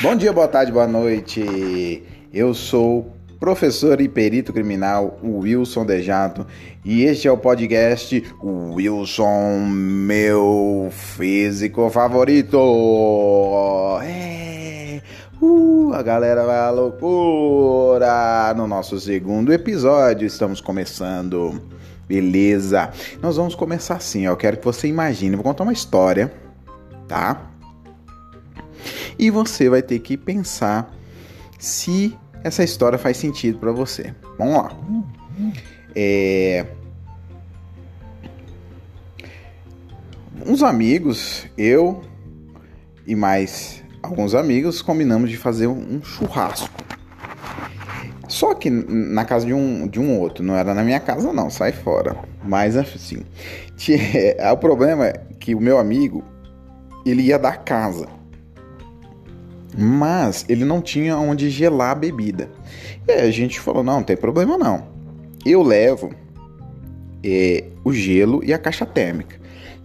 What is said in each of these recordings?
Bom dia, boa tarde, boa noite. Eu sou professor e perito criminal Wilson Dejato e este é o podcast Wilson, meu físico favorito. É, uh, a galera vai à loucura. No nosso segundo episódio, estamos começando. Beleza? Nós vamos começar assim. Ó. Eu quero que você imagine. Vou contar uma história, tá? E você vai ter que pensar se essa história faz sentido para você. Vamos lá. É... Uns amigos, eu e mais alguns amigos, combinamos de fazer um churrasco. Só que na casa de um, de um outro, não era na minha casa, não, sai fora. Mas assim, o problema é que o meu amigo ele ia dar casa mas ele não tinha onde gelar a bebida. E aí a gente falou: não, não tem problema não. Eu levo é, o gelo e a caixa térmica.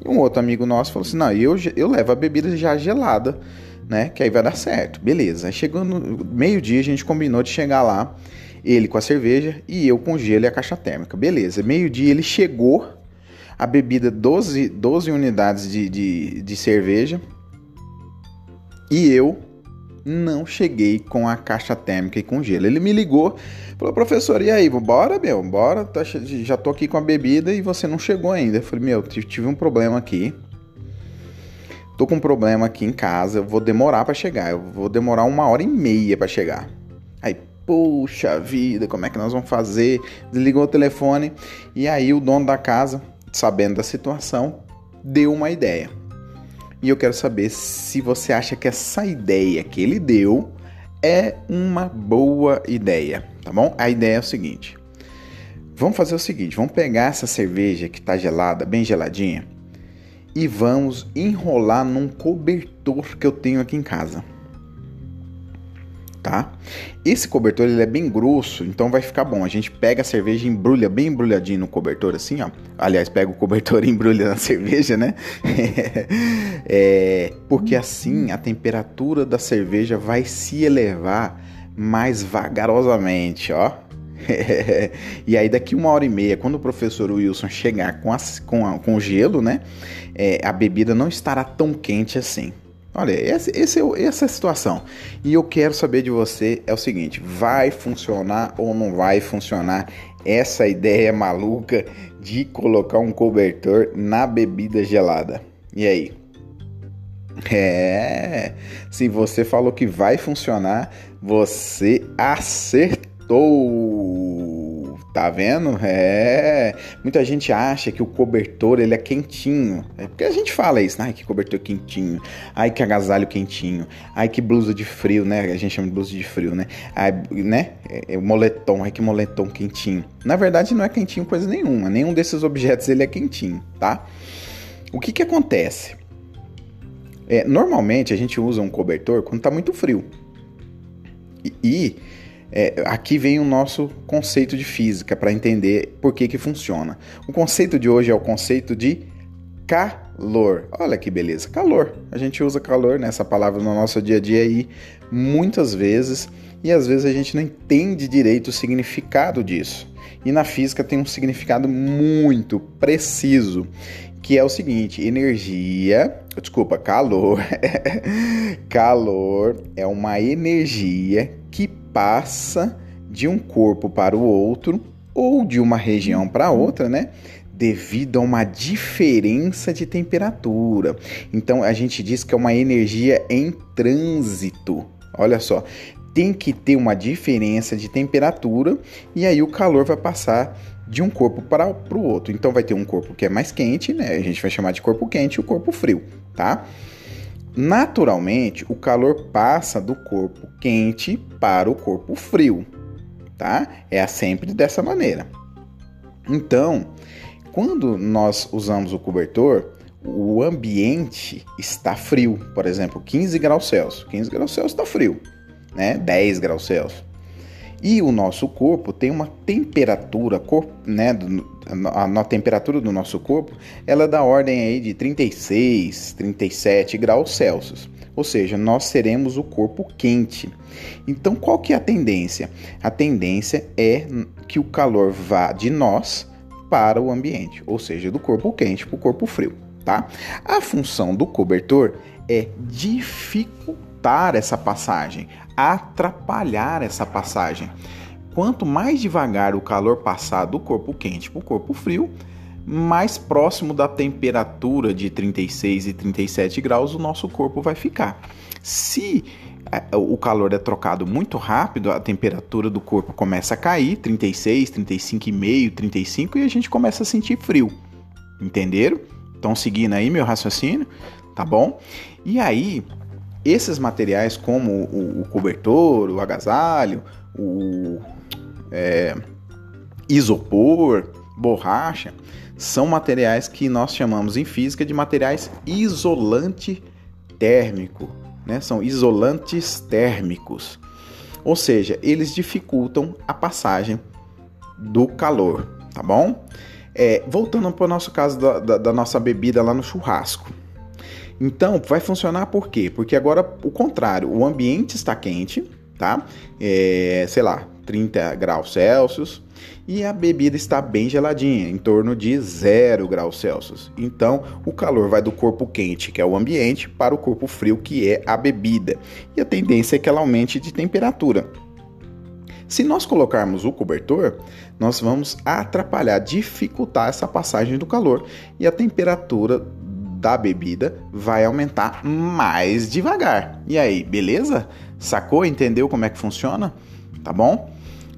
E um outro amigo nosso falou assim: não, eu, eu levo a bebida já gelada, né? Que aí vai dar certo. Beleza. Aí chegou no meio-dia, a gente combinou de chegar lá, ele com a cerveja e eu com o gelo e a caixa térmica. Beleza. Meio-dia ele chegou, a bebida 12, 12 unidades de, de, de cerveja. E eu não cheguei com a caixa térmica e com gelo. Ele me ligou, falou, professor, e aí, bora, meu, bora, tá, já tô aqui com a bebida e você não chegou ainda. Eu falei, meu, tive um problema aqui. Tô com um problema aqui em casa, eu vou demorar para chegar, eu vou demorar uma hora e meia para chegar. Aí, puxa vida, como é que nós vamos fazer? Desligou o telefone e aí o dono da casa, sabendo da situação, deu uma ideia e eu quero saber se você acha que essa ideia que ele deu é uma boa ideia, tá bom? A ideia é o seguinte: vamos fazer o seguinte, vamos pegar essa cerveja que está gelada, bem geladinha, e vamos enrolar num cobertor que eu tenho aqui em casa tá? Esse cobertor ele é bem grosso, então vai ficar bom. A gente pega a cerveja e embrulha bem embrulhadinho no cobertor, assim, ó. Aliás, pega o cobertor e embrulha na cerveja, né? é, porque assim a temperatura da cerveja vai se elevar mais vagarosamente, ó. e aí daqui uma hora e meia, quando o professor Wilson chegar com, com, a, com o gelo, né? É, a bebida não estará tão quente assim. Olha, esse, esse é, essa é a situação. E eu quero saber de você é o seguinte: vai funcionar ou não vai funcionar essa ideia maluca de colocar um cobertor na bebida gelada? E aí? É, se você falou que vai funcionar, você acertou. Tá vendo? É. Muita gente acha que o cobertor ele é quentinho. É porque a gente fala isso, ai que cobertor quentinho, ai que agasalho quentinho, ai que blusa de frio, né? A gente chama de blusa de frio, né? Ai, né? É, é, moletom, ai que moletom quentinho. Na verdade não é quentinho coisa nenhuma. Nenhum desses objetos ele é quentinho, tá? O que que acontece? É, normalmente a gente usa um cobertor quando tá muito frio. e, e é, aqui vem o nosso conceito de física para entender por que, que funciona. O conceito de hoje é o conceito de calor. Olha que beleza, calor. A gente usa calor nessa palavra no nosso dia a dia aí muitas vezes e às vezes a gente não entende direito o significado disso. E na física tem um significado muito preciso, que é o seguinte: energia, desculpa, calor. calor é uma energia que passa de um corpo para o outro ou de uma região para outra, né? Devido a uma diferença de temperatura. Então a gente diz que é uma energia em trânsito. Olha só, tem que ter uma diferença de temperatura e aí o calor vai passar de um corpo para o outro. Então vai ter um corpo que é mais quente, né? A gente vai chamar de corpo quente e o corpo frio, tá? Naturalmente, o calor passa do corpo quente para o corpo frio, tá? É sempre dessa maneira. Então, quando nós usamos o cobertor, o ambiente está frio, por exemplo, 15 graus Celsius. 15 graus Celsius está frio, né? 10 graus Celsius. E o nosso corpo tem uma temperatura, né, a, temperatura do nosso corpo, ela é da ordem aí de 36, 37 graus Celsius. Ou seja, nós seremos o corpo quente. Então, qual que é a tendência? A tendência é que o calor vá de nós para o ambiente, ou seja, do corpo quente para o corpo frio, tá? A função do cobertor é dificultar essa passagem, atrapalhar essa passagem. Quanto mais devagar o calor passar do corpo quente para o corpo frio, mais próximo da temperatura de 36 e 37 graus o nosso corpo vai ficar. Se é, o calor é trocado muito rápido, a temperatura do corpo começa a cair, 36, 35,5, 35 e a gente começa a sentir frio. Entenderam? Estão seguindo aí meu raciocínio? Tá bom? E aí, esses materiais como o, o cobertor, o agasalho, o é, isopor, borracha, são materiais que nós chamamos em física de materiais isolante térmico, né? São isolantes térmicos. Ou seja, eles dificultam a passagem do calor, tá bom? É, voltando para o nosso caso da, da, da nossa bebida lá no churrasco. Então, vai funcionar por quê? Porque agora, o contrário, o ambiente está quente, tá? É, sei lá, 30 graus Celsius e a bebida está bem geladinha, em torno de 0 graus Celsius. Então, o calor vai do corpo quente, que é o ambiente, para o corpo frio, que é a bebida. E a tendência é que ela aumente de temperatura. Se nós colocarmos o cobertor, nós vamos atrapalhar, dificultar essa passagem do calor e a temperatura da bebida vai aumentar mais devagar. E aí, beleza? Sacou? Entendeu como é que funciona? Tá bom?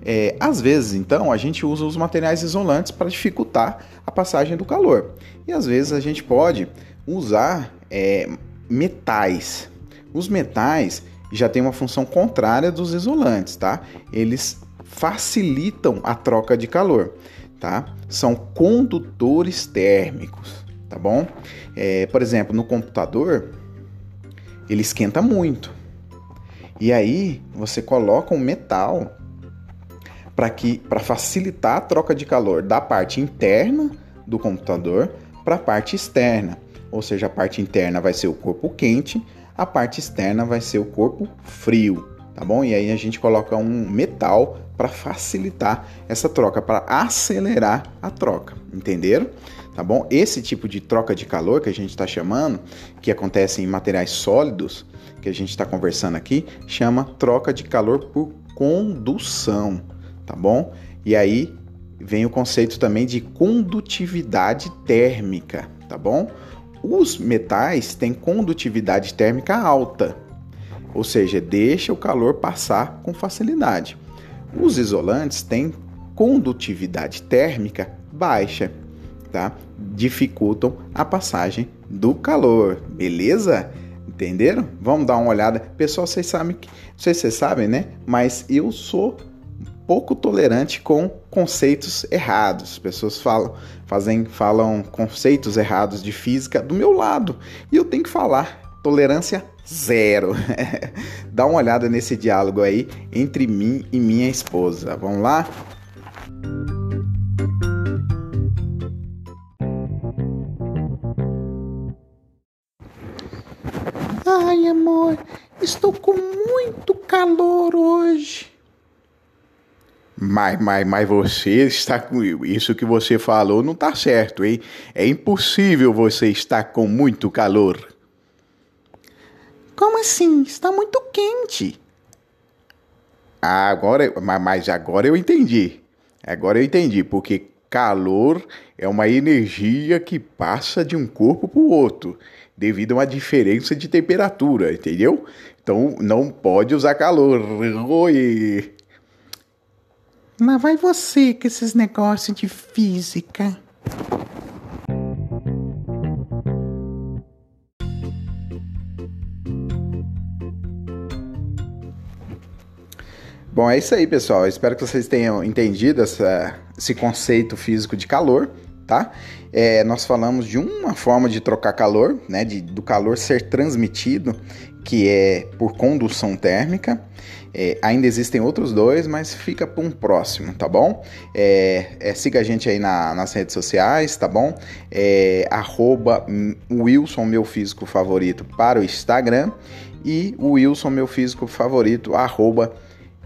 É, às vezes, então, a gente usa os materiais isolantes para dificultar a passagem do calor. E às vezes a gente pode usar é, metais. Os metais já têm uma função contrária dos isolantes, tá? Eles facilitam a troca de calor, tá? São condutores térmicos, tá bom? É, por exemplo, no computador, ele esquenta muito. E aí você coloca um metal para que para facilitar a troca de calor da parte interna do computador para a parte externa. Ou seja, a parte interna vai ser o corpo quente, a parte externa vai ser o corpo frio, tá bom? E aí a gente coloca um metal para facilitar essa troca, para acelerar a troca, entenderam? Tá bom? Esse tipo de troca de calor que a gente está chamando, que acontece em materiais sólidos, que a gente está conversando aqui, chama troca de calor por condução tá bom? E aí vem o conceito também de condutividade térmica, tá bom? Os metais têm condutividade térmica alta, ou seja, deixa o calor passar com facilidade. Os isolantes têm condutividade térmica baixa, tá? Dificultam a passagem do calor, beleza? Entenderam? Vamos dar uma olhada. Pessoal, vocês sabem que, não sei se vocês sabem, né? Mas eu sou pouco tolerante com conceitos errados. As pessoas falam, fazem, falam conceitos errados de física do meu lado e eu tenho que falar tolerância zero. Dá uma olhada nesse diálogo aí entre mim e minha esposa. Vamos lá? Com muito calor hoje. Mas, mas, mas você está com isso que você falou não está certo, hein? É impossível você estar com muito calor. Como assim? Está muito quente. Ah, agora, mas agora eu entendi. Agora eu entendi, porque calor é uma energia que passa de um corpo para o outro, devido a uma diferença de temperatura, entendeu? Então não pode usar calor. Oi. Lá vai você com esses negócios de física. Bom, é isso aí, pessoal. espero que vocês tenham entendido essa, esse conceito físico de calor, tá? É, nós falamos de uma forma de trocar calor, né? De, do calor ser transmitido, que é por condução térmica. É, ainda existem outros dois, mas fica para um próximo, tá bom? É, é, siga a gente aí na, nas redes sociais, tá bom? É, arroba Wilson, meu físico favorito, para o Instagram e Wilson, meu físico favorito, arroba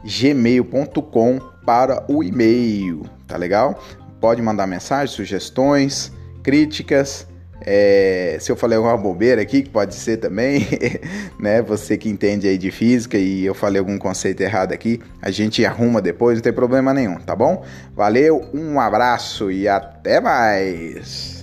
gmail.com para o e-mail, tá legal? Pode mandar mensagens, sugestões, críticas, é, se eu falei alguma bobeira aqui, que pode ser também, né? Você que entende aí de física e eu falei algum conceito errado aqui, a gente arruma depois, não tem problema nenhum, tá bom? Valeu, um abraço e até mais!